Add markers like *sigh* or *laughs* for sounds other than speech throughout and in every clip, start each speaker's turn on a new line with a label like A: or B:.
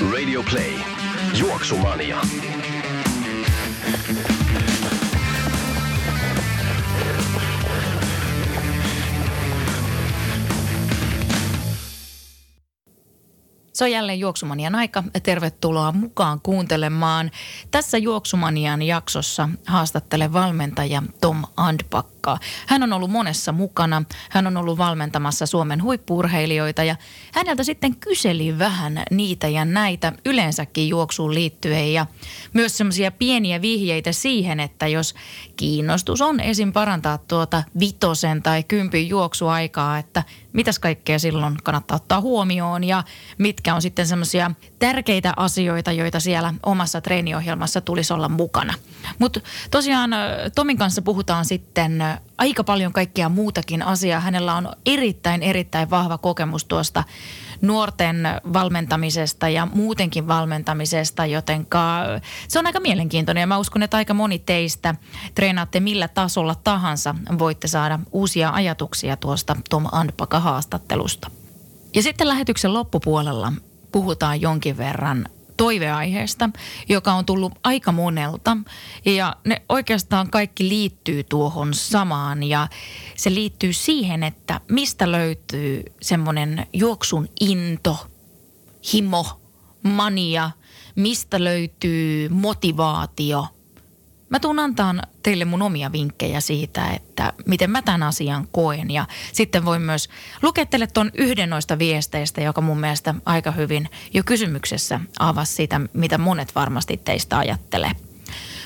A: Radio Play. Juoksumania.
B: Se on jälleen Juoksumanian aika. Tervetuloa mukaan kuuntelemaan. Tässä Juoksumanian jaksossa haastattelen valmentaja Tom Andpakkaa. Hän on ollut monessa mukana. Hän on ollut valmentamassa Suomen huippurheilijoita ja häneltä sitten kyseli vähän niitä ja näitä yleensäkin juoksuun liittyen ja myös semmoisia pieniä vihjeitä siihen, että jos kiinnostus on esim. parantaa tuota vitosen tai kympin juoksuaikaa, että mitäs kaikkea silloin kannattaa ottaa huomioon ja mitkä on sitten semmoisia tärkeitä asioita, joita siellä omassa treeniohjelmassa tulisi olla mukana. Mutta tosiaan Tomin kanssa puhutaan sitten aika paljon kaikkea muutakin asiaa. Hänellä on erittäin, erittäin vahva kokemus tuosta nuorten valmentamisesta ja muutenkin valmentamisesta, jotenka se on aika mielenkiintoinen ja mä uskon, että aika moni teistä treenaatte millä tasolla tahansa voitte saada uusia ajatuksia tuosta Tom Andpaka haastattelusta. Ja sitten lähetyksen loppupuolella puhutaan jonkin verran toiveaiheesta, joka on tullut aika monelta. Ja ne oikeastaan kaikki liittyy tuohon samaan ja se liittyy siihen, että mistä löytyy semmoinen juoksun into, himo, mania, mistä löytyy motivaatio – Mä tuun antaa teille mun omia vinkkejä siitä, että miten mä tämän asian koen. Ja sitten voin myös lukea teille tuon yhden noista viesteistä, joka mun mielestä aika hyvin jo kysymyksessä avasi sitä, mitä monet varmasti teistä ajattelee.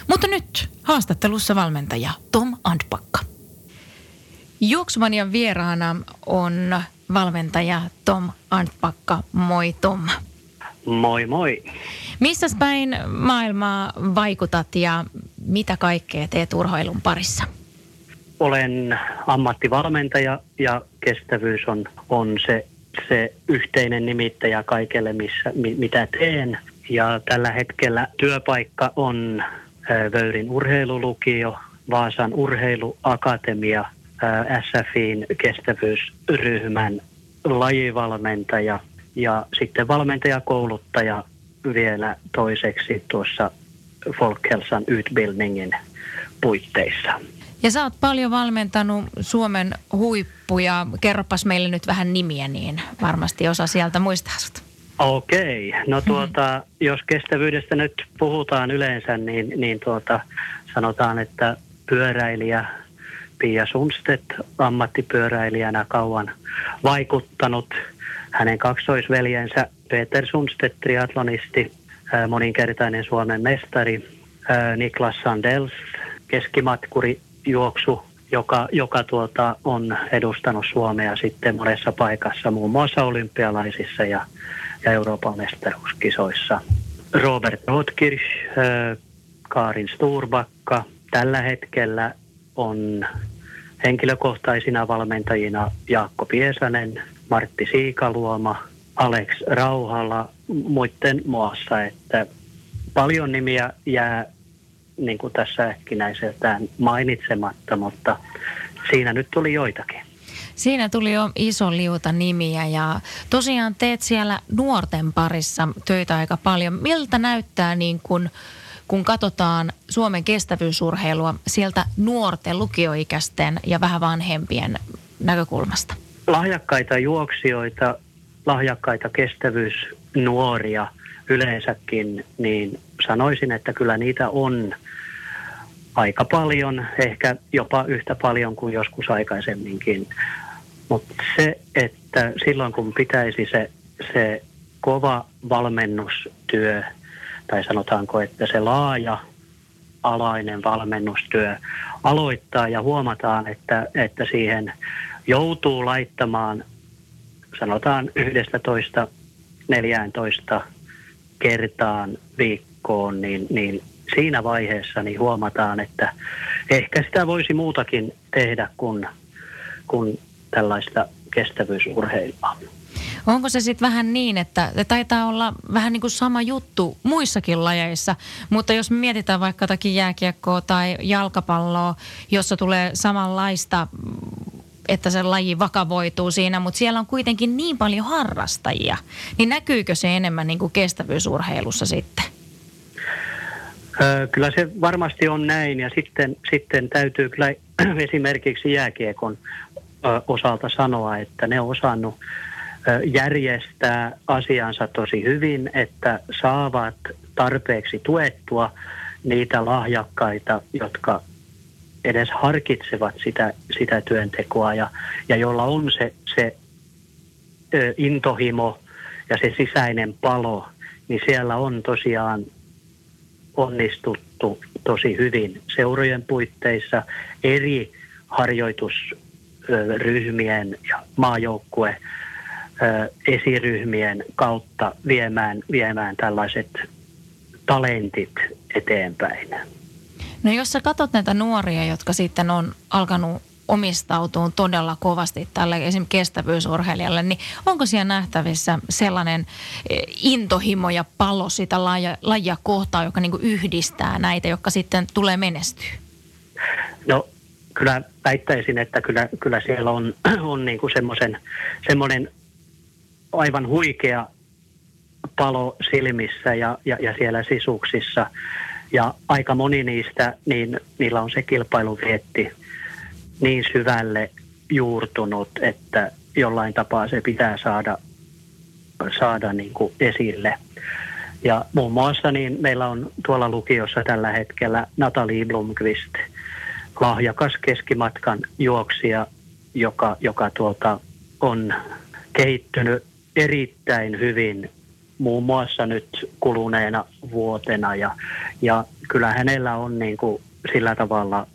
B: Mutta nyt haastattelussa valmentaja Tom Andpakka. Juoksumanian vieraana on valmentaja Tom Andpakka. Moi Tom.
C: Moi moi.
B: Missä päin maailmaa vaikutat ja mitä kaikkea teet urheilun parissa?
C: Olen ammattivalmentaja ja kestävyys on, on se, se yhteinen nimittäjä kaikelle, missä, mi, mitä teen. Ja tällä hetkellä työpaikka on Vöyrin urheilulukio, Vaasan urheiluakatemia, SFin kestävyysryhmän lajivalmentaja ja sitten valmentajakouluttaja vielä toiseksi tuossa Folkhälsan utbildningen puitteissa.
B: Ja sä oot paljon valmentanut Suomen huippuja. Kerropas meille nyt vähän nimiä, niin varmasti osa sieltä muistaa sut.
C: Okei, no tuota, hmm. jos kestävyydestä nyt puhutaan yleensä, niin, niin tuota, sanotaan, että pyöräilijä Pia Sundstedt ammattipyöräilijänä kauan vaikuttanut. Hänen kaksoisveljensä Peter Sundstedt, triatlonisti, moninkertainen Suomen mestari, Niklas Sandels, keskimatkuri juoksu, joka, joka tuota, on edustanut Suomea sitten monessa paikassa, muun muassa olympialaisissa ja, ja Euroopan mestaruuskisoissa. Robert Rotkirch, Kaarin Sturbakka, tällä hetkellä on henkilökohtaisina valmentajina Jaakko Piesanen, Martti Siikaluoma, Alex Rauhala muiden muassa, että paljon nimiä jää niin kuin tässä äkkinäiseltään mainitsematta, mutta siinä nyt tuli joitakin.
B: Siinä tuli jo iso liuta nimiä ja tosiaan teet siellä nuorten parissa töitä aika paljon. Miltä näyttää niin kuin, kun katsotaan Suomen kestävyysurheilua sieltä nuorten lukioikäisten ja vähän vanhempien näkökulmasta?
C: Lahjakkaita juoksijoita lahjakkaita kestävyysnuoria yleensäkin, niin sanoisin, että kyllä niitä on aika paljon, ehkä jopa yhtä paljon kuin joskus aikaisemminkin. Mutta se, että silloin kun pitäisi se, se kova valmennustyö, tai sanotaanko, että se laaja alainen valmennustyö aloittaa ja huomataan, että, että siihen joutuu laittamaan sanotaan 11 14 kertaan viikkoon, niin, niin siinä vaiheessa niin huomataan, että ehkä sitä voisi muutakin tehdä kuin, kuin tällaista kestävyysurheilua.
B: Onko se sitten vähän niin, että taitaa olla vähän niin kuin sama juttu muissakin lajeissa, mutta jos me mietitään vaikka jotakin jääkiekkoa tai jalkapalloa, jossa tulee samanlaista että se laji vakavoituu siinä, mutta siellä on kuitenkin niin paljon harrastajia, niin näkyykö se enemmän niin kuin kestävyysurheilussa sitten?
C: Kyllä se varmasti on näin ja sitten, sitten täytyy kyllä *clears throat* esimerkiksi jääkiekon osalta sanoa, että ne on osannut järjestää asiansa tosi hyvin, että saavat tarpeeksi tuettua niitä lahjakkaita, jotka edes harkitsevat sitä, sitä työntekoa ja, ja jolla on se, se ö, intohimo ja se sisäinen palo, niin siellä on tosiaan onnistuttu tosi hyvin seurojen puitteissa eri harjoitusryhmien ja maajoukkue esiryhmien kautta viemään, viemään tällaiset talentit eteenpäin.
B: No jos sä katsot näitä nuoria, jotka sitten on alkanut omistautuu todella kovasti tälle esimerkiksi kestävyysurheilijalle, niin onko siellä nähtävissä sellainen e, intohimo ja palo sitä lajia, lajia kohtaa, joka niin yhdistää näitä, jotka sitten tulee menestyä?
C: No kyllä väittäisin, että kyllä, kyllä siellä on, on niin kuin semmoinen aivan huikea palo silmissä ja, ja, ja siellä sisuksissa. Ja aika moni niistä, niin niillä on se kilpailuvietti niin syvälle juurtunut, että jollain tapaa se pitää saada, saada niin kuin esille. Ja muun muassa niin meillä on tuolla lukiossa tällä hetkellä Natalie Blomqvist, lahjakas keskimatkan juoksija, joka, joka tuota, on kehittynyt erittäin hyvin muun muassa nyt kuluneena vuotena. Ja, ja kyllä hänellä on niin kuin sillä tavalla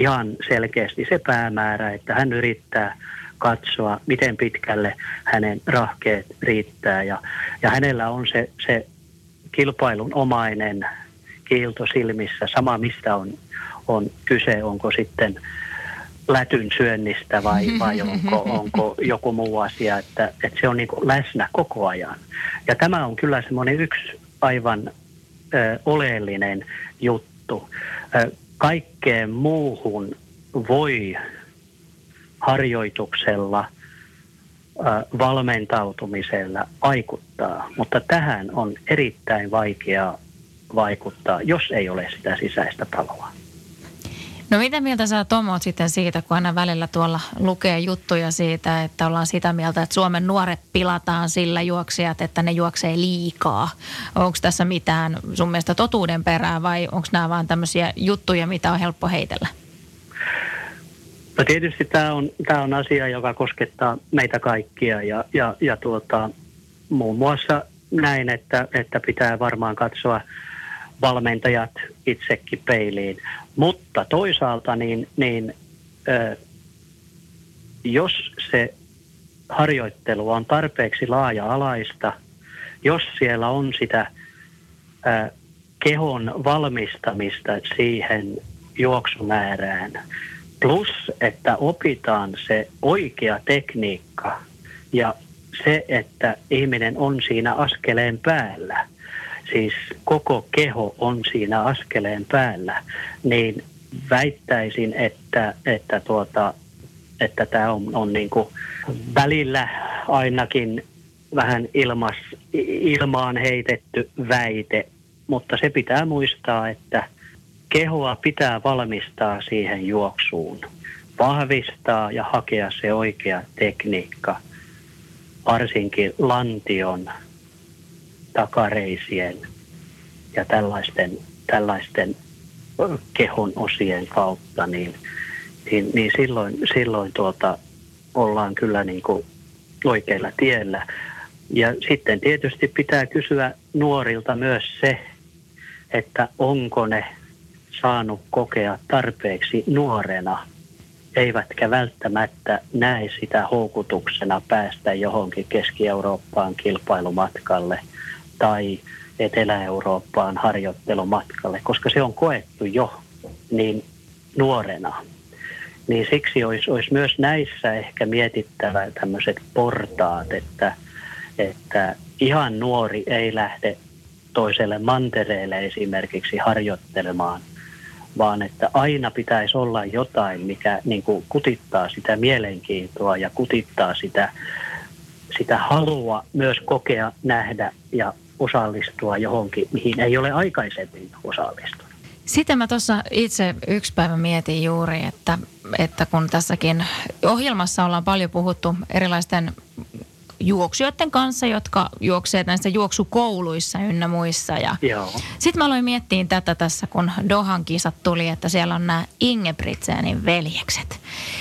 C: ihan selkeästi se päämäärä, että hän yrittää katsoa, miten pitkälle hänen rahkeet riittää. Ja, ja hänellä on se, se kilpailun omainen kiilto silmissä, sama mistä on, on kyse, onko sitten lätyn syönnistä vai, *laughs* vai onko, onko joku muu asia, että, että se on niin läsnä koko ajan. Ja tämä on kyllä semmoinen yksi aivan ö, oleellinen juttu. Ö, kaikkeen muuhun voi harjoituksella, ö, valmentautumisella vaikuttaa, mutta tähän on erittäin vaikea vaikuttaa, jos ei ole sitä sisäistä paloa.
B: No mitä mieltä sä Tomo sitten siitä, kun aina välillä tuolla lukee juttuja siitä, että ollaan sitä mieltä, että Suomen nuoret pilataan sillä juoksijat, että ne juoksee liikaa. Onko tässä mitään sun mielestä totuuden perää vai onko nämä vaan tämmöisiä juttuja, mitä on helppo heitellä?
C: No tietysti tämä on, tämä on asia, joka koskettaa meitä kaikkia ja, ja, ja tuota, muun muassa näin, että, että pitää varmaan katsoa valmentajat itsekin peiliin. Mutta toisaalta niin, niin ö, jos se harjoittelu on tarpeeksi laaja-alaista, jos siellä on sitä ö, kehon valmistamista siihen juoksumäärään, plus että opitaan se oikea tekniikka ja se, että ihminen on siinä askeleen päällä – siis koko keho on siinä askeleen päällä, niin väittäisin, että, että, tuota, että tämä on, on niin kuin välillä ainakin vähän ilmas, ilmaan heitetty väite, mutta se pitää muistaa, että kehoa pitää valmistaa siihen juoksuun, vahvistaa ja hakea se oikea tekniikka, varsinkin lantion takareisien ja tällaisten, tällaisten kehon osien kautta, niin, niin, niin silloin, silloin tuota, ollaan kyllä niin kuin oikeilla tiellä. Ja sitten tietysti pitää kysyä nuorilta myös se, että onko ne saanut kokea tarpeeksi nuorena, eivätkä välttämättä näe sitä houkutuksena päästä johonkin Keski-Eurooppaan kilpailumatkalle – tai Etelä-Eurooppaan harjoittelumatkalle, koska se on koettu jo niin nuorena. Niin siksi olisi, olisi myös näissä ehkä mietittävä tämmöiset portaat, että, että ihan nuori ei lähde toiselle mantereelle esimerkiksi harjoittelemaan, vaan että aina pitäisi olla jotain, mikä niin kuin kutittaa sitä mielenkiintoa ja kutittaa sitä, sitä halua myös kokea, nähdä ja osallistua johonkin, mihin ei ole aikaisemmin osallistunut.
B: Sitten mä tuossa itse yksi päivä mietin juuri, että, että kun tässäkin ohjelmassa ollaan paljon puhuttu erilaisten juoksijoiden kanssa, jotka juoksevat näissä juoksukouluissa ynnä muissa. Ja sitten mä aloin miettiä tätä tässä, kun Dohan kisat tuli, että siellä on nämä Ingebrigtsenin veljekset.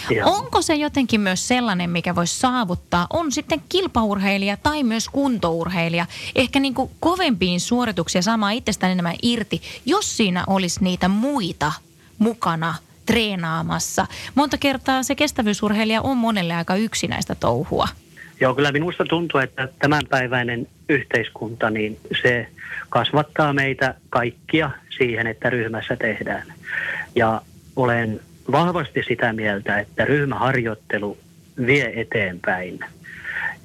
B: Joo. Onko se jotenkin myös sellainen, mikä voisi saavuttaa, on sitten kilpaurheilija tai myös kuntourheilija, ehkä niin kuin kovempiin suorituksia saamaan itsestään enemmän irti, jos siinä olisi niitä muita mukana treenaamassa. Monta kertaa se kestävyysurheilija on monelle aika yksinäistä touhua.
C: Joo, kyllä minusta tuntuu, että tämänpäiväinen yhteiskunta, niin se kasvattaa meitä kaikkia siihen, että ryhmässä tehdään. Ja olen vahvasti sitä mieltä, että ryhmäharjoittelu vie eteenpäin.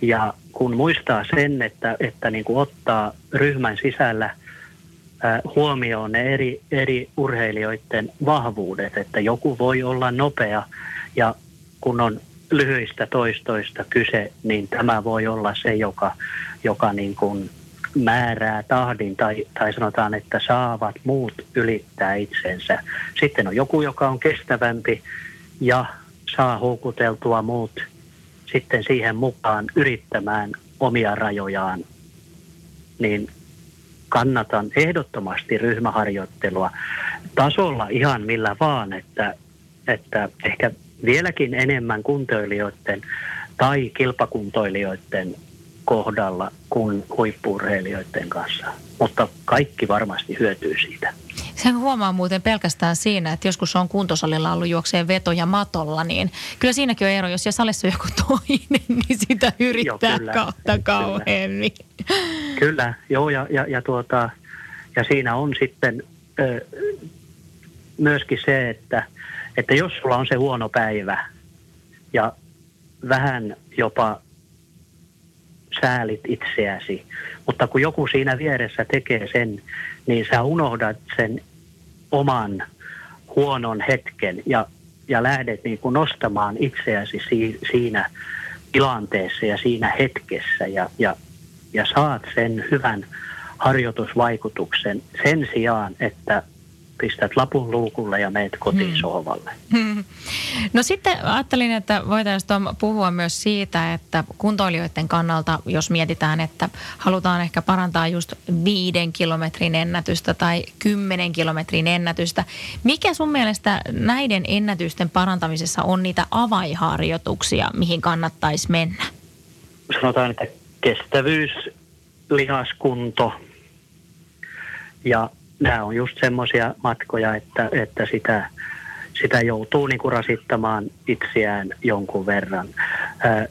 C: Ja kun muistaa sen, että, että niin kuin ottaa ryhmän sisällä huomioon ne eri, eri urheilijoiden vahvuudet, että joku voi olla nopea ja kun on lyhyistä toistoista kyse, niin tämä voi olla se, joka, joka niin kuin määrää tahdin tai, tai sanotaan, että saavat muut ylittää itsensä. Sitten on joku, joka on kestävämpi ja saa houkuteltua muut sitten siihen mukaan yrittämään omia rajojaan, niin kannatan ehdottomasti ryhmäharjoittelua tasolla ihan millä vaan, että, että ehkä vieläkin enemmän kuntoilijoiden tai kilpakuntoilijoiden kohdalla kuin huippurheilijoiden kanssa. Mutta kaikki varmasti hyötyy siitä.
B: Se huomaa muuten pelkästään siinä, että joskus on kuntosalilla ollut juokseen vetoja matolla, niin kyllä siinäkin on ero. Jos siellä salissa on joku toinen, *laughs* niin sitä yrittää joo, kyllä, kautta kauheammin.
C: Kyllä, kyllä joo, ja, ja, ja, tuota, ja siinä on sitten ö, myöskin se, että että jos sulla on se huono päivä ja vähän jopa säälit itseäsi, mutta kun joku siinä vieressä tekee sen, niin sä unohdat sen oman huonon hetken ja, ja lähdet niin kuin nostamaan itseäsi si, siinä tilanteessa ja siinä hetkessä ja, ja, ja saat sen hyvän harjoitusvaikutuksen sen sijaan, että pistät lapun luukulle ja meet kotiin hmm. sohvalle. Hmm.
B: No sitten ajattelin, että voitaisiin puhua myös siitä, että kuntoilijoiden kannalta, jos mietitään, että halutaan ehkä parantaa just viiden kilometrin ennätystä tai kymmenen kilometrin ennätystä. Mikä sun mielestä näiden ennätysten parantamisessa on niitä avaiharjoituksia, mihin kannattaisi mennä?
C: Sanotaan, että kestävyys, lihaskunto ja nämä on just semmoisia matkoja, että, että sitä, sitä joutuu niin kuin rasittamaan itseään jonkun verran.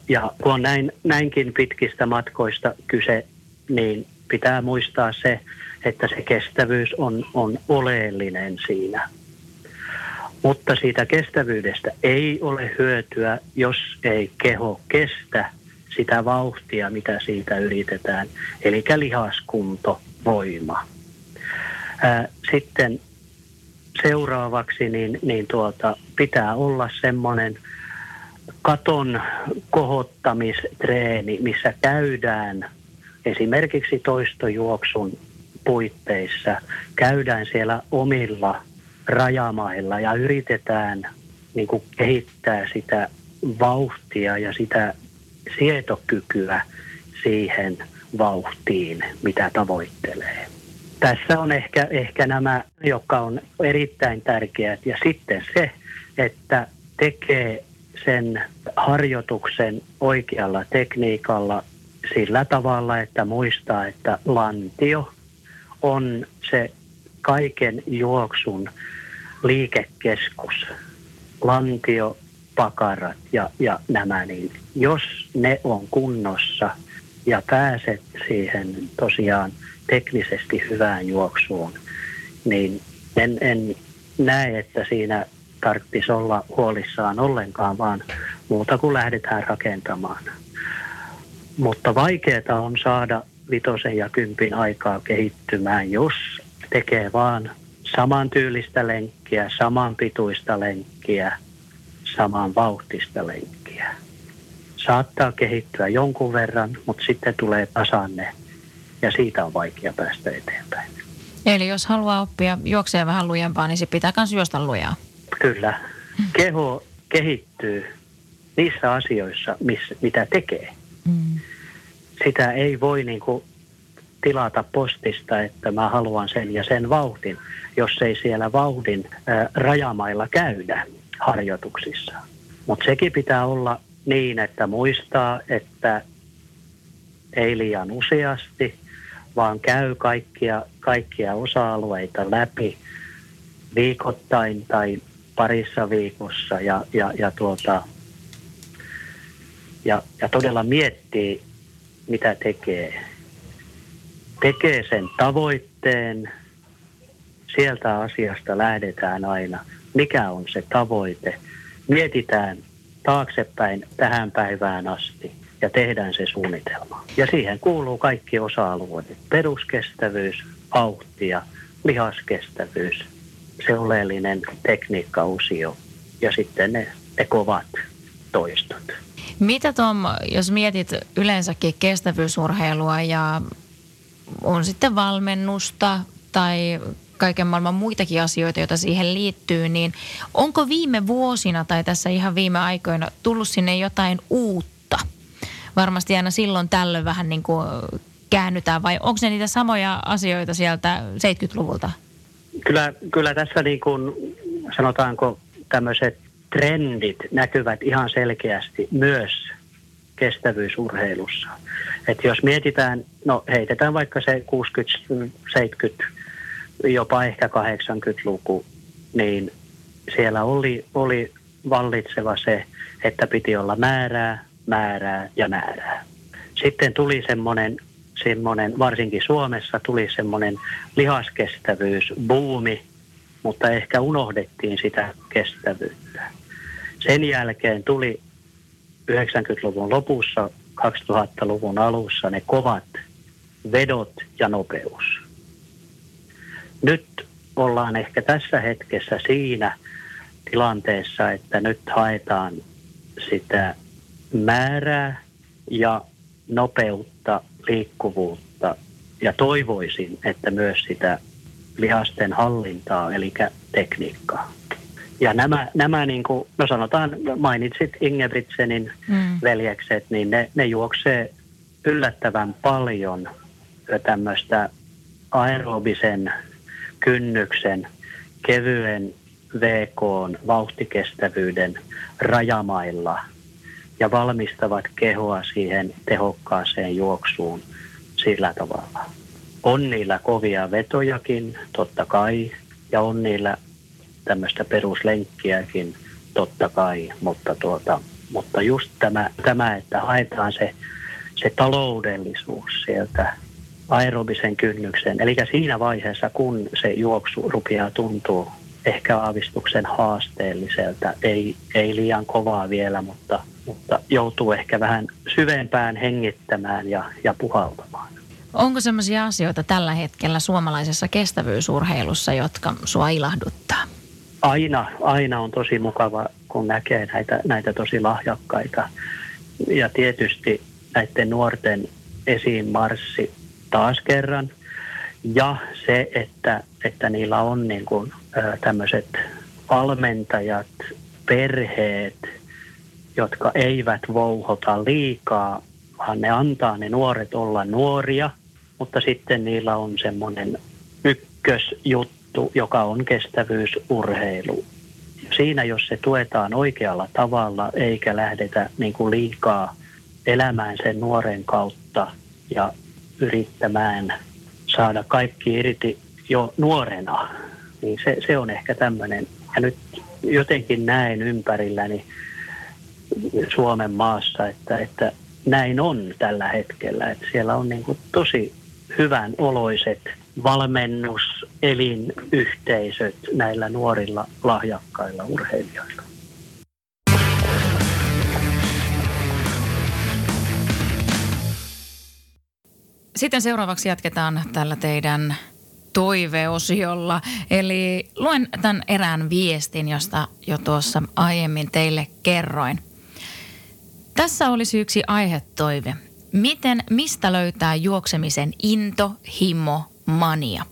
C: Ja kun on näin, näinkin pitkistä matkoista kyse, niin pitää muistaa se, että se kestävyys on, on oleellinen siinä. Mutta siitä kestävyydestä ei ole hyötyä, jos ei keho kestä sitä vauhtia, mitä siitä yritetään, eli lihaskunto, voima. Sitten seuraavaksi niin, niin tuota, pitää olla semmoinen katon kohottamistreeni, missä käydään esimerkiksi toistojuoksun puitteissa, käydään siellä omilla rajamailla ja yritetään niin kuin kehittää sitä vauhtia ja sitä sietokykyä siihen vauhtiin, mitä tavoittelee tässä on ehkä, ehkä nämä, jotka on erittäin tärkeät. Ja sitten se, että tekee sen harjoituksen oikealla tekniikalla sillä tavalla, että muistaa, että lantio on se kaiken juoksun liikekeskus. Lantio, pakarat ja, ja nämä, niin jos ne on kunnossa, ja pääset siihen tosiaan teknisesti hyvään juoksuun, niin en, en näe, että siinä tarvitsisi olla huolissaan ollenkaan, vaan muuta kuin lähdetään rakentamaan. Mutta vaikeaa on saada vitosen ja kympin aikaa kehittymään, jos tekee vaan samantyylistä lenkkiä, samanpituista lenkkiä, saman vauhtista lenkkiä. Saattaa kehittyä jonkun verran, mutta sitten tulee tasanne ja siitä on vaikea päästä eteenpäin.
B: Eli jos haluaa oppia juoksea vähän lujempaa, niin se pitää myös juosta lujaa.
C: Kyllä. Keho kehittyy niissä asioissa, missä, mitä tekee. Mm. Sitä ei voi niin kuin tilata postista, että mä haluan sen ja sen vauhdin, jos ei siellä vauhdin ää, rajamailla käydä harjoituksissa. Mutta sekin pitää olla niin, että muistaa, että ei liian useasti, vaan käy kaikkia, kaikkia osa-alueita läpi viikoittain tai parissa viikossa ja, ja, ja, tuota, ja, ja todella miettii, mitä tekee. Tekee sen tavoitteen, sieltä asiasta lähdetään aina. Mikä on se tavoite? Mietitään taaksepäin tähän päivään asti ja tehdään se suunnitelma. Ja siihen kuuluu kaikki osa-alueet. Peruskestävyys, vauhti ja lihaskestävyys, se oleellinen tekniikkausio ja sitten ne, ne kovat toistot.
B: Mitä Tom, jos mietit yleensäkin kestävyysurheilua ja on sitten valmennusta tai kaiken maailman muitakin asioita, joita siihen liittyy, niin onko viime vuosina tai tässä ihan viime aikoina tullut sinne jotain uutta? Varmasti aina silloin tällöin vähän niin kuin käännytään vai onko ne niitä samoja asioita sieltä 70-luvulta?
C: Kyllä, kyllä tässä niin kuin sanotaanko tämmöiset trendit näkyvät ihan selkeästi myös kestävyysurheilussa. Et jos mietitään, no heitetään vaikka se 60, 70, jopa ehkä 80-luku, niin siellä oli, oli vallitseva se, että piti olla määrää, määrää ja määrää. Sitten tuli semmoinen, semmoinen varsinkin Suomessa tuli semmoinen lihaskestävyys, buumi, mutta ehkä unohdettiin sitä kestävyyttä. Sen jälkeen tuli 90-luvun lopussa, 2000-luvun alussa ne kovat vedot ja nopeus. Nyt ollaan ehkä tässä hetkessä siinä tilanteessa, että nyt haetaan sitä määrää ja nopeutta, liikkuvuutta ja toivoisin, että myös sitä lihasten hallintaa, eli tekniikkaa. Ja nämä, nämä niin kuin, no sanotaan, mainitsit Ingebrigtsenin mm. veljekset, niin ne, ne juoksee yllättävän paljon tämmöistä aerobisen kynnyksen, kevyen VK vauhtikestävyyden rajamailla ja valmistavat kehoa siihen tehokkaaseen juoksuun sillä tavalla. On niillä kovia vetojakin, totta kai, ja on niillä tämmöistä peruslenkkiäkin totta kai, mutta, tuota, mutta just tämä, tämä, että haetaan se, se taloudellisuus sieltä aerobisen kynnyksen. Eli siinä vaiheessa, kun se juoksu rupeaa tuntuu ehkä aavistuksen haasteelliselta, ei, ei liian kovaa vielä, mutta, mutta joutuu ehkä vähän syvempään hengittämään ja, ja puhaltamaan.
B: Onko sellaisia asioita tällä hetkellä suomalaisessa kestävyysurheilussa, jotka sua ilahduttaa?
C: aina, aina on tosi mukava, kun näkee näitä, näitä tosi lahjakkaita. Ja tietysti näiden nuorten esiin marssi taas kerran. Ja se, että, että niillä on niin kuin, tämmöiset valmentajat, perheet, jotka eivät vouhota liikaa, vaan ne antaa ne nuoret olla nuoria, mutta sitten niillä on semmoinen ykkösjuttu juttu, joka on kestävyysurheilu. Siinä, jos se tuetaan oikealla tavalla eikä lähdetä niin kuin liikaa elämään sen nuoren kautta ja yrittämään saada kaikki irti jo nuorena, niin se, se on ehkä tämmöinen. Ja nyt jotenkin näen ympärilläni Suomen maassa, että, että näin on tällä hetkellä. Että siellä on niin kuin tosi hyvän oloiset valmennus, elinyhteisöt näillä nuorilla lahjakkailla urheilijoilla.
B: Sitten seuraavaksi jatketaan tällä teidän toiveosiolla. Eli luen tämän erään viestin, josta jo tuossa aiemmin teille kerroin. Tässä olisi yksi aihetoive. Miten, mistä löytää juoksemisen into, himo, mania?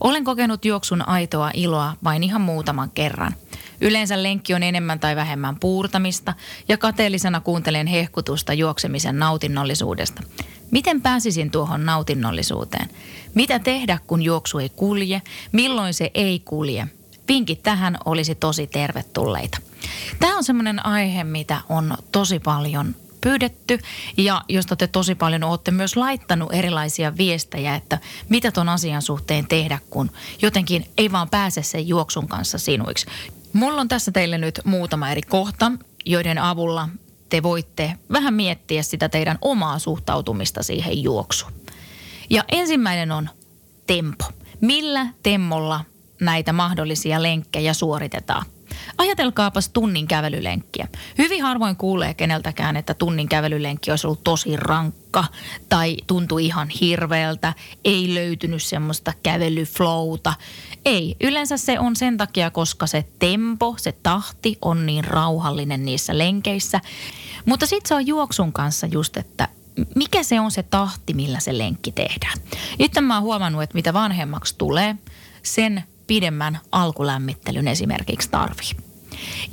B: Olen kokenut juoksun aitoa iloa vain ihan muutaman kerran. Yleensä lenkki on enemmän tai vähemmän puurtamista ja kateellisena kuuntelen hehkutusta juoksemisen nautinnollisuudesta. Miten pääsisin tuohon nautinnollisuuteen? Mitä tehdä, kun juoksu ei kulje? Milloin se ei kulje? Vinkit tähän olisi tosi tervetulleita. Tämä on semmoinen aihe, mitä on tosi paljon pyydetty ja josta te tosi paljon olette myös laittanut erilaisia viestejä, että mitä ton asian suhteen tehdä, kun jotenkin ei vaan pääse sen juoksun kanssa sinuiksi. Mulla on tässä teille nyt muutama eri kohta, joiden avulla te voitte vähän miettiä sitä teidän omaa suhtautumista siihen juoksuun. Ja ensimmäinen on tempo. Millä temmolla näitä mahdollisia lenkkejä suoritetaan? Ajatelkaapas tunnin kävelylenkkiä. Hyvin harvoin kuulee keneltäkään, että tunnin kävelylenkki olisi ollut tosi rankka tai tuntui ihan hirveältä, ei löytynyt semmoista kävelyflowta. Ei, yleensä se on sen takia, koska se tempo, se tahti on niin rauhallinen niissä lenkeissä. Mutta sitten se on juoksun kanssa just, että mikä se on se tahti, millä se lenkki tehdään. Nyt mä oon huomannut, että mitä vanhemmaksi tulee, sen pidemmän alkulämmittelyn esimerkiksi tarvii.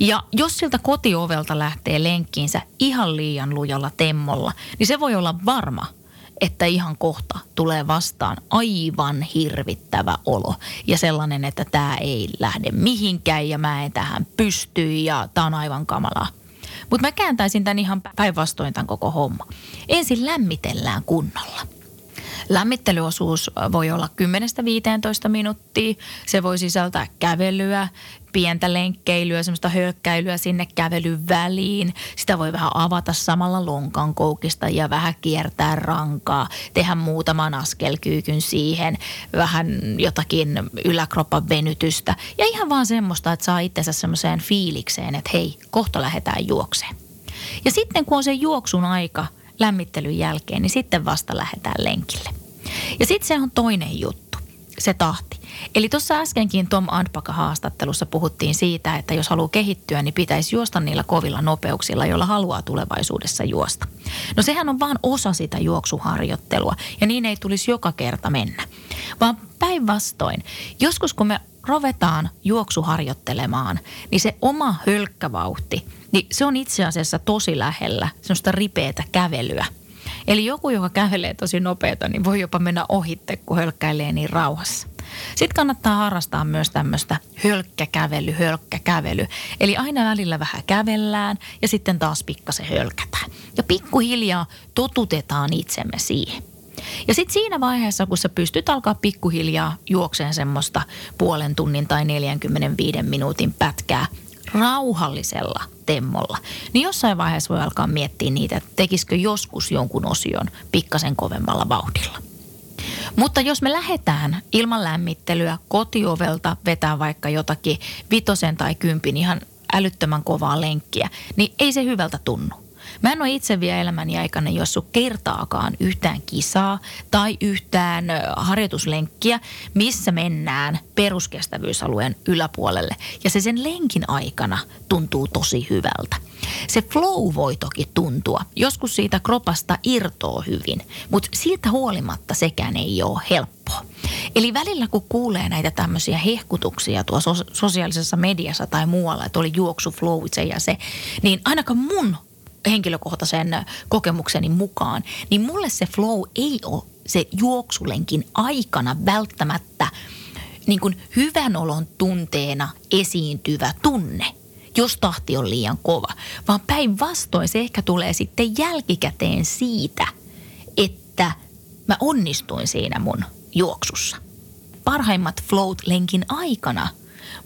B: Ja jos siltä kotiovelta lähtee lenkkiinsä ihan liian lujalla temmolla, niin se voi olla varma, että ihan kohta tulee vastaan aivan hirvittävä olo. Ja sellainen, että tämä ei lähde mihinkään ja mä en tähän pysty ja tämä on aivan kamalaa. Mutta mä kääntäisin tämän ihan päinvastoin tämän koko homma. Ensin lämmitellään kunnolla. Lämmittelyosuus voi olla 10-15 minuuttia. Se voi sisältää kävelyä, pientä lenkkeilyä, semmoista hölkkäilyä sinne kävelyn väliin. Sitä voi vähän avata samalla lonkan koukista ja vähän kiertää rankaa, tehdä muutaman askelkyykyn siihen, vähän jotakin yläkropan venytystä. Ja ihan vaan semmoista, että saa itsensä semmoiseen fiilikseen, että hei, kohta lähdetään juokseen. Ja sitten kun on se juoksun aika lämmittelyn jälkeen, niin sitten vasta lähdetään lenkille. Ja sitten se on toinen juttu, se tahti. Eli tuossa äskenkin Tom Andpaka haastattelussa puhuttiin siitä, että jos haluaa kehittyä, niin pitäisi juosta niillä kovilla nopeuksilla, joilla haluaa tulevaisuudessa juosta. No sehän on vain osa sitä juoksuharjoittelua ja niin ei tulisi joka kerta mennä. Vaan päinvastoin, joskus kun me rovetaan juoksuharjoittelemaan, niin se oma hölkkävauhti, niin se on itse asiassa tosi lähellä semmoista ripeätä kävelyä. Eli joku, joka kävelee tosi nopeata, niin voi jopa mennä ohitte, kun hölkkäilee niin rauhassa. Sitten kannattaa harrastaa myös tämmöistä hölkkäkävely, hölkkäkävely. Eli aina välillä vähän kävellään ja sitten taas pikkasen hölkätään. Ja pikkuhiljaa totutetaan itsemme siihen. Ja sitten siinä vaiheessa, kun sä pystyt alkaa pikkuhiljaa juokseen semmoista puolen tunnin tai 45 minuutin pätkää rauhallisella temmolla, niin jossain vaiheessa voi alkaa miettiä niitä, että tekisikö joskus jonkun osion pikkasen kovemmalla vauhdilla. Mutta jos me lähdetään ilman lämmittelyä kotiovelta vetää vaikka jotakin vitosen tai kympin ihan älyttömän kovaa lenkkiä, niin ei se hyvältä tunnu. Mä en ole itse vielä elämäni aikana jossut kertaakaan yhtään kisaa tai yhtään harjoituslenkkiä, missä mennään peruskestävyysalueen yläpuolelle. Ja se sen lenkin aikana tuntuu tosi hyvältä. Se flow voi toki tuntua. Joskus siitä kropasta irtoo hyvin, mutta siitä huolimatta sekään ei ole helppoa. Eli välillä kun kuulee näitä tämmöisiä hehkutuksia tuossa sosiaalisessa mediassa tai muualla, että oli juoksu, flow, se ja se, niin ainakaan mun henkilökohtaisen kokemukseni mukaan, niin mulle se flow ei ole se juoksulenkin aikana välttämättä niin kuin hyvän olon tunteena esiintyvä tunne, jos tahti on liian kova, vaan päinvastoin se ehkä tulee sitten jälkikäteen siitä, että mä onnistuin siinä mun juoksussa. Parhaimmat float lenkin aikana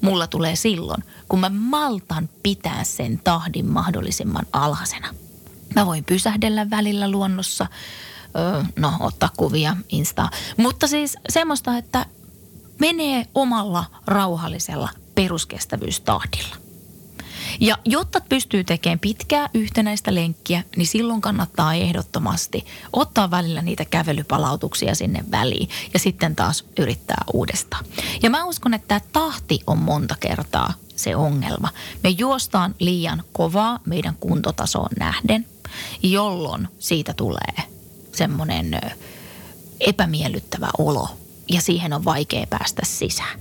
B: mulla tulee silloin, kun mä maltan pitää sen tahdin mahdollisimman alhaisena. Mä voin pysähdellä välillä luonnossa, no ottaa kuvia Instaa. Mutta siis semmoista, että menee omalla rauhallisella peruskestävyystahdilla. Ja jotta pystyy tekemään pitkää yhtenäistä lenkkiä, niin silloin kannattaa ehdottomasti ottaa välillä niitä kävelypalautuksia sinne väliin ja sitten taas yrittää uudestaan. Ja mä uskon, että tämä tahti on monta kertaa se ongelma. Me juostaan liian kovaa meidän kuntotasoon nähden, jolloin siitä tulee semmoinen epämiellyttävä olo ja siihen on vaikea päästä sisään.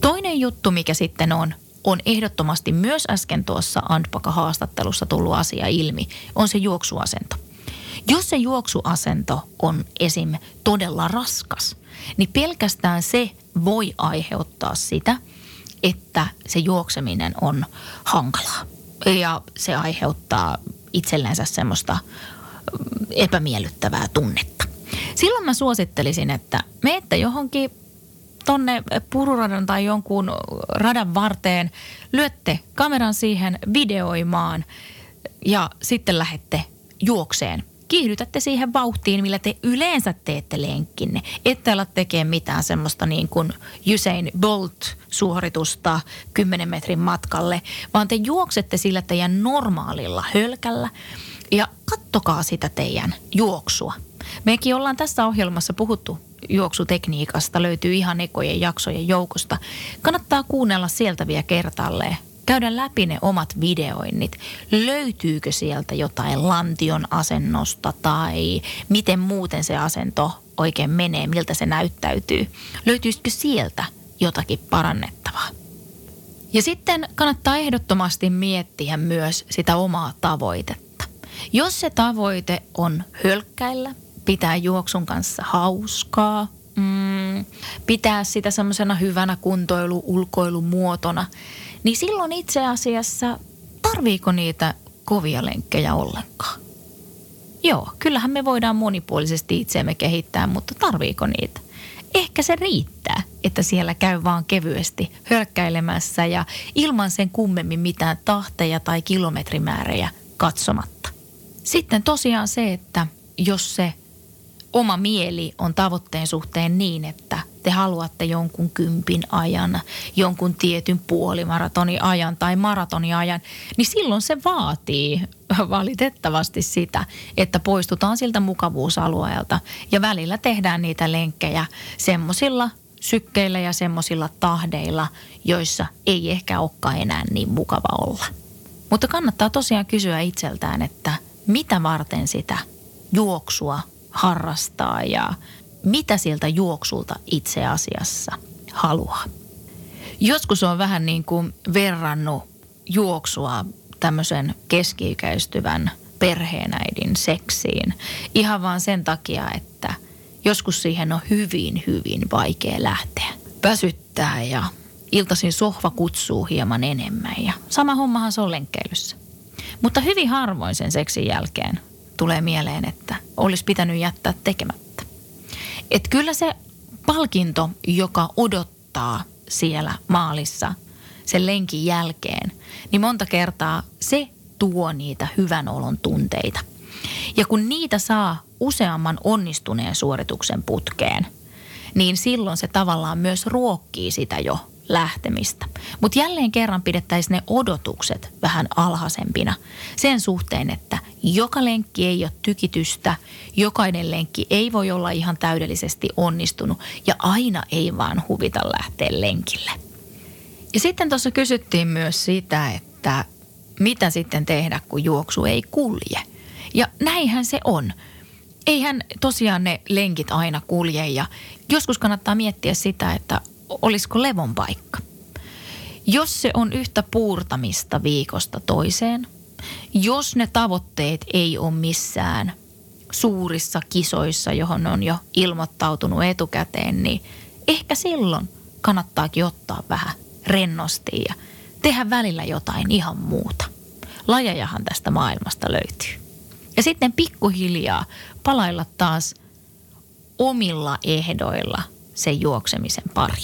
B: Toinen juttu, mikä sitten on, on ehdottomasti myös äsken tuossa Antpaka-haastattelussa tullut asia ilmi, on se juoksuasento. Jos se juoksuasento on esim. todella raskas, niin pelkästään se voi aiheuttaa sitä, että se juokseminen on hankalaa. Ja se aiheuttaa itsellensä semmoista epämiellyttävää tunnetta. Silloin mä suosittelisin, että meette johonkin tonne pururadan tai jonkun radan varteen, lyötte kameran siihen videoimaan ja sitten lähette juokseen. Kiihdytätte siihen vauhtiin, millä te yleensä teette lenkkinne. Ette ala tekemään mitään semmoista niin kuin Usain Bolt-suoritusta 10 metrin matkalle, vaan te juoksette sillä teidän normaalilla hölkällä ja kattokaa sitä teidän juoksua. Mekin ollaan tässä ohjelmassa puhuttu juoksutekniikasta, löytyy ihan ekojen jaksojen joukosta. Kannattaa kuunnella sieltä vielä kertalleen. Käydä läpi ne omat videoinnit. Löytyykö sieltä jotain lantion asennosta tai miten muuten se asento oikein menee, miltä se näyttäytyy. Löytyisikö sieltä jotakin parannettavaa? Ja sitten kannattaa ehdottomasti miettiä myös sitä omaa tavoitetta. Jos se tavoite on hölkkäillä, pitää juoksun kanssa hauskaa, mm, pitää sitä semmoisena hyvänä kuntoilu-ulkoilumuotona, niin silloin itse asiassa tarviiko niitä kovia lenkkejä ollenkaan? Joo, kyllähän me voidaan monipuolisesti itseämme kehittää, mutta tarviiko niitä? Ehkä se riittää, että siellä käy vaan kevyesti hölkkäilemässä ja ilman sen kummemmin mitään tahteja tai kilometrimäärejä katsomatta. Sitten tosiaan se, että jos se oma mieli on tavoitteen suhteen niin, että te haluatte jonkun kympin ajan, jonkun tietyn puolimaratoni ajan tai maratoni ajan, niin silloin se vaatii valitettavasti sitä, että poistutaan siltä mukavuusalueelta ja välillä tehdään niitä lenkkejä semmoisilla sykkeillä ja semmoisilla tahdeilla, joissa ei ehkä olekaan enää niin mukava olla. Mutta kannattaa tosiaan kysyä itseltään, että mitä varten sitä juoksua harrastaa ja mitä sieltä juoksulta itse asiassa haluaa. Joskus on vähän niin kuin verrannut juoksua tämmöisen keskiykäistyvän perheenäidin seksiin. Ihan vaan sen takia, että joskus siihen on hyvin, hyvin vaikea lähteä. Väsyttää ja iltaisin sohva kutsuu hieman enemmän ja sama hommahan se on lenkkeilyssä. Mutta hyvin harvoin sen seksin jälkeen tulee mieleen, että olisi pitänyt jättää tekemättä. Et kyllä se palkinto, joka odottaa siellä maalissa sen lenkin jälkeen, niin monta kertaa se tuo niitä hyvän olon tunteita. Ja kun niitä saa useamman onnistuneen suorituksen putkeen, niin silloin se tavallaan myös ruokkii sitä jo lähtemistä. Mutta jälleen kerran pidettäisiin ne odotukset vähän alhaisempina sen suhteen, että joka lenkki ei ole tykitystä, jokainen lenkki ei voi olla ihan täydellisesti onnistunut ja aina ei vaan huvita lähteä lenkille. Ja sitten tuossa kysyttiin myös sitä, että mitä sitten tehdä, kun juoksu ei kulje. Ja näinhän se on. Eihän tosiaan ne lenkit aina kulje ja joskus kannattaa miettiä sitä, että olisiko levon paikka. Jos se on yhtä puurtamista viikosta toiseen, jos ne tavoitteet ei ole missään suurissa kisoissa, johon on jo ilmoittautunut etukäteen, niin ehkä silloin kannattaakin ottaa vähän rennosti ja tehdä välillä jotain ihan muuta. Lajejahan tästä maailmasta löytyy. Ja sitten pikkuhiljaa palailla taas omilla ehdoilla sen juoksemisen pari.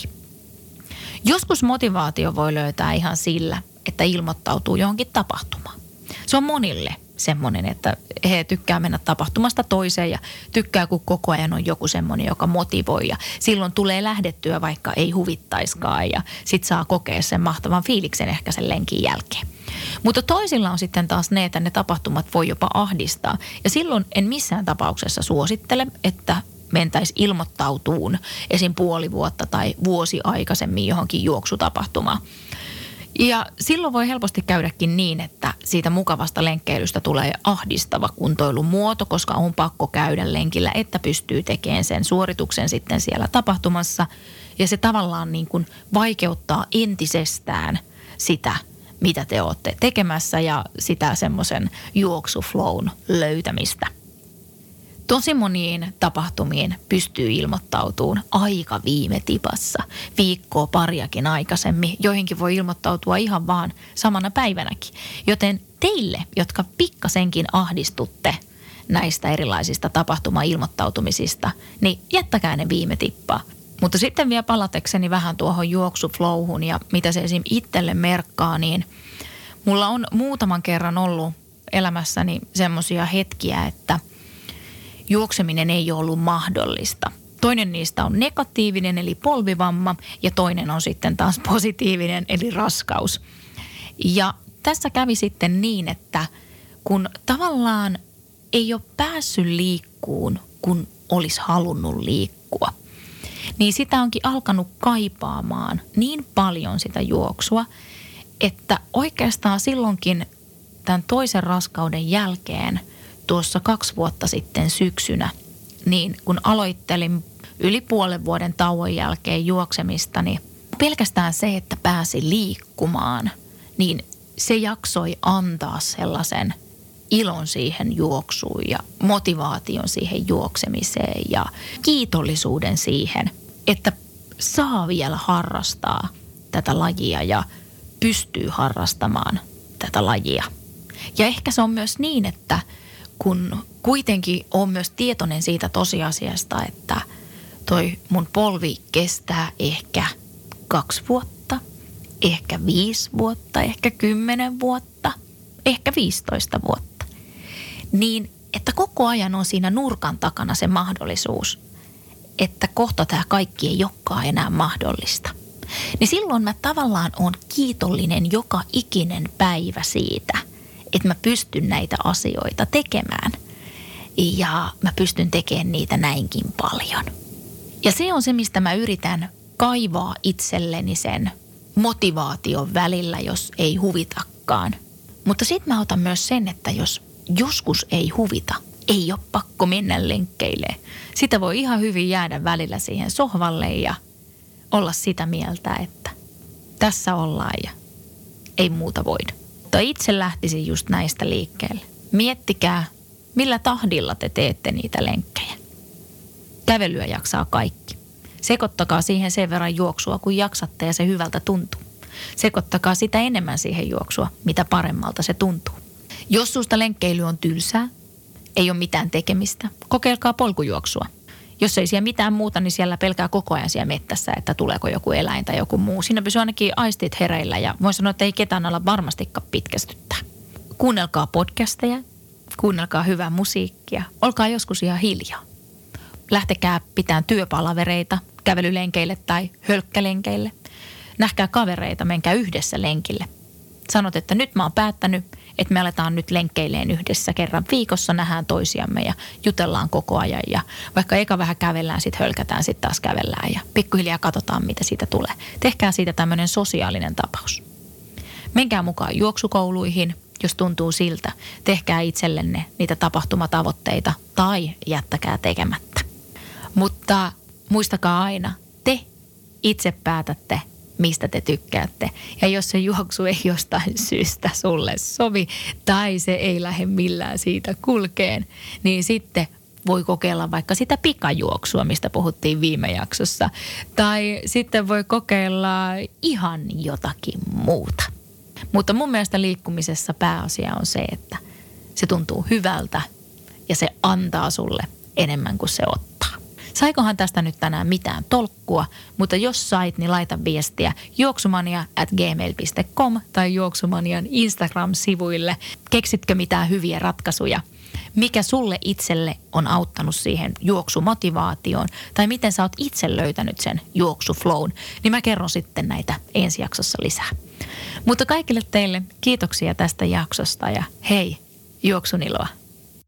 B: Joskus motivaatio voi löytää ihan sillä, että ilmoittautuu johonkin tapahtumaan. Se on monille semmoinen, että he tykkää mennä tapahtumasta toiseen ja tykkää, kun koko ajan on joku semmoinen, joka motivoi. Ja silloin tulee lähdettyä, vaikka ei huvittaiskaan ja sit saa kokea sen mahtavan fiiliksen ehkä sen lenkin jälkeen. Mutta toisilla on sitten taas ne, että ne tapahtumat voi jopa ahdistaa. Ja silloin en missään tapauksessa suosittele, että mentäisi ilmoittautuun esim. puoli vuotta tai vuosi aikaisemmin johonkin juoksutapahtumaan. Ja silloin voi helposti käydäkin niin, että siitä mukavasta lenkkeilystä tulee ahdistava kuntoilun muoto, koska on pakko käydä lenkillä, että pystyy tekemään sen suorituksen sitten siellä tapahtumassa. Ja se tavallaan niin kuin vaikeuttaa entisestään sitä, mitä te olette tekemässä ja sitä semmoisen juoksuflown löytämistä – Tosi moniin tapahtumiin pystyy ilmoittautumaan aika viime tipassa, viikkoa pariakin aikaisemmin. Joihinkin voi ilmoittautua ihan vaan samana päivänäkin. Joten teille, jotka pikkasenkin ahdistutte näistä erilaisista tapahtuma-ilmoittautumisista, niin jättäkää ne viime tippaa. Mutta sitten vielä palatekseni vähän tuohon juoksuflowhun ja mitä se esim. itselle merkkaa, niin mulla on muutaman kerran ollut elämässäni semmoisia hetkiä, että – juokseminen ei ole ollut mahdollista. Toinen niistä on negatiivinen eli polvivamma ja toinen on sitten taas *laughs* positiivinen eli raskaus. Ja tässä kävi sitten niin, että kun tavallaan ei ole päässyt liikkuun, kun olisi halunnut liikkua, niin sitä onkin alkanut kaipaamaan niin paljon sitä juoksua, että oikeastaan silloinkin tämän toisen raskauden jälkeen – tuossa kaksi vuotta sitten syksynä, niin kun aloittelin yli puolen vuoden tauon jälkeen juoksemista, niin pelkästään se, että pääsi liikkumaan, niin se jaksoi antaa sellaisen ilon siihen juoksuun ja motivaation siihen juoksemiseen ja kiitollisuuden siihen, että saa vielä harrastaa tätä lajia ja pystyy harrastamaan tätä lajia. Ja ehkä se on myös niin, että – kun kuitenkin on myös tietoinen siitä tosiasiasta, että toi mun polvi kestää ehkä kaksi vuotta, ehkä viisi vuotta, ehkä kymmenen vuotta, ehkä 15 vuotta. Niin, että koko ajan on siinä nurkan takana se mahdollisuus, että kohta tämä kaikki ei olekaan enää mahdollista. Niin silloin mä tavallaan on kiitollinen joka ikinen päivä siitä – että mä pystyn näitä asioita tekemään. Ja mä pystyn tekemään niitä näinkin paljon. Ja se on se, mistä mä yritän kaivaa itselleni sen motivaation välillä, jos ei huvitakaan. Mutta sitten mä otan myös sen, että jos joskus ei huvita, ei ole pakko mennä lenkkeille. Sitä voi ihan hyvin jäädä välillä siihen sohvalle ja olla sitä mieltä, että tässä ollaan ja ei muuta voida. Mutta itse lähtisin just näistä liikkeelle. Miettikää, millä tahdilla te teette niitä lenkkejä. Kävelyä jaksaa kaikki. Sekoittakaa siihen sen verran juoksua, kun jaksatte ja se hyvältä tuntuu. Sekoittakaa sitä enemmän siihen juoksua, mitä paremmalta se tuntuu. Jos susta lenkkeily on tylsää, ei ole mitään tekemistä, kokeilkaa polkujuoksua – jos ei siellä mitään muuta, niin siellä pelkää koko ajan siellä mettässä, että tuleeko joku eläin tai joku muu. Siinä pysyy ainakin aistit hereillä ja voin sanoa, että ei ketään olla varmastikaan pitkästyttää. Kuunnelkaa podcasteja, kuunnelkaa hyvää musiikkia, olkaa joskus ihan hiljaa. Lähtekää pitään työpalavereita kävelylenkeille tai hölkkälenkeille. Nähkää kavereita, menkää yhdessä lenkille. Sanot, että nyt mä oon päättänyt, että me aletaan nyt lenkkeilleen yhdessä kerran viikossa, nähdään toisiamme ja jutellaan koko ajan. Ja vaikka eka vähän kävellään, sitten hölkätään, sitten taas kävellään ja pikkuhiljaa katsotaan, mitä siitä tulee. Tehkää siitä tämmöinen sosiaalinen tapaus. Menkää mukaan juoksukouluihin, jos tuntuu siltä. Tehkää itsellenne niitä tapahtumatavoitteita tai jättäkää tekemättä. Mutta muistakaa aina, te itse päätätte, mistä te tykkäätte. Ja jos se juoksu ei jostain syystä sulle sovi tai se ei lähde millään siitä kulkeen, niin sitten voi kokeilla vaikka sitä pikajuoksua, mistä puhuttiin viime jaksossa. Tai sitten voi kokeilla ihan jotakin muuta. Mutta mun mielestä liikkumisessa pääasia on se, että se tuntuu hyvältä ja se antaa sulle enemmän kuin se ottaa. Saikohan tästä nyt tänään mitään tolkkua, mutta jos sait, niin laita viestiä juoksumania at gmail.com tai juoksumanian Instagram-sivuille. Keksitkö mitään hyviä ratkaisuja? Mikä sulle itselle on auttanut siihen juoksumotivaatioon tai miten sä oot itse löytänyt sen juoksuflown, niin mä kerron sitten näitä ensi jaksossa lisää. Mutta kaikille teille kiitoksia tästä jaksosta ja hei, juoksun iloa.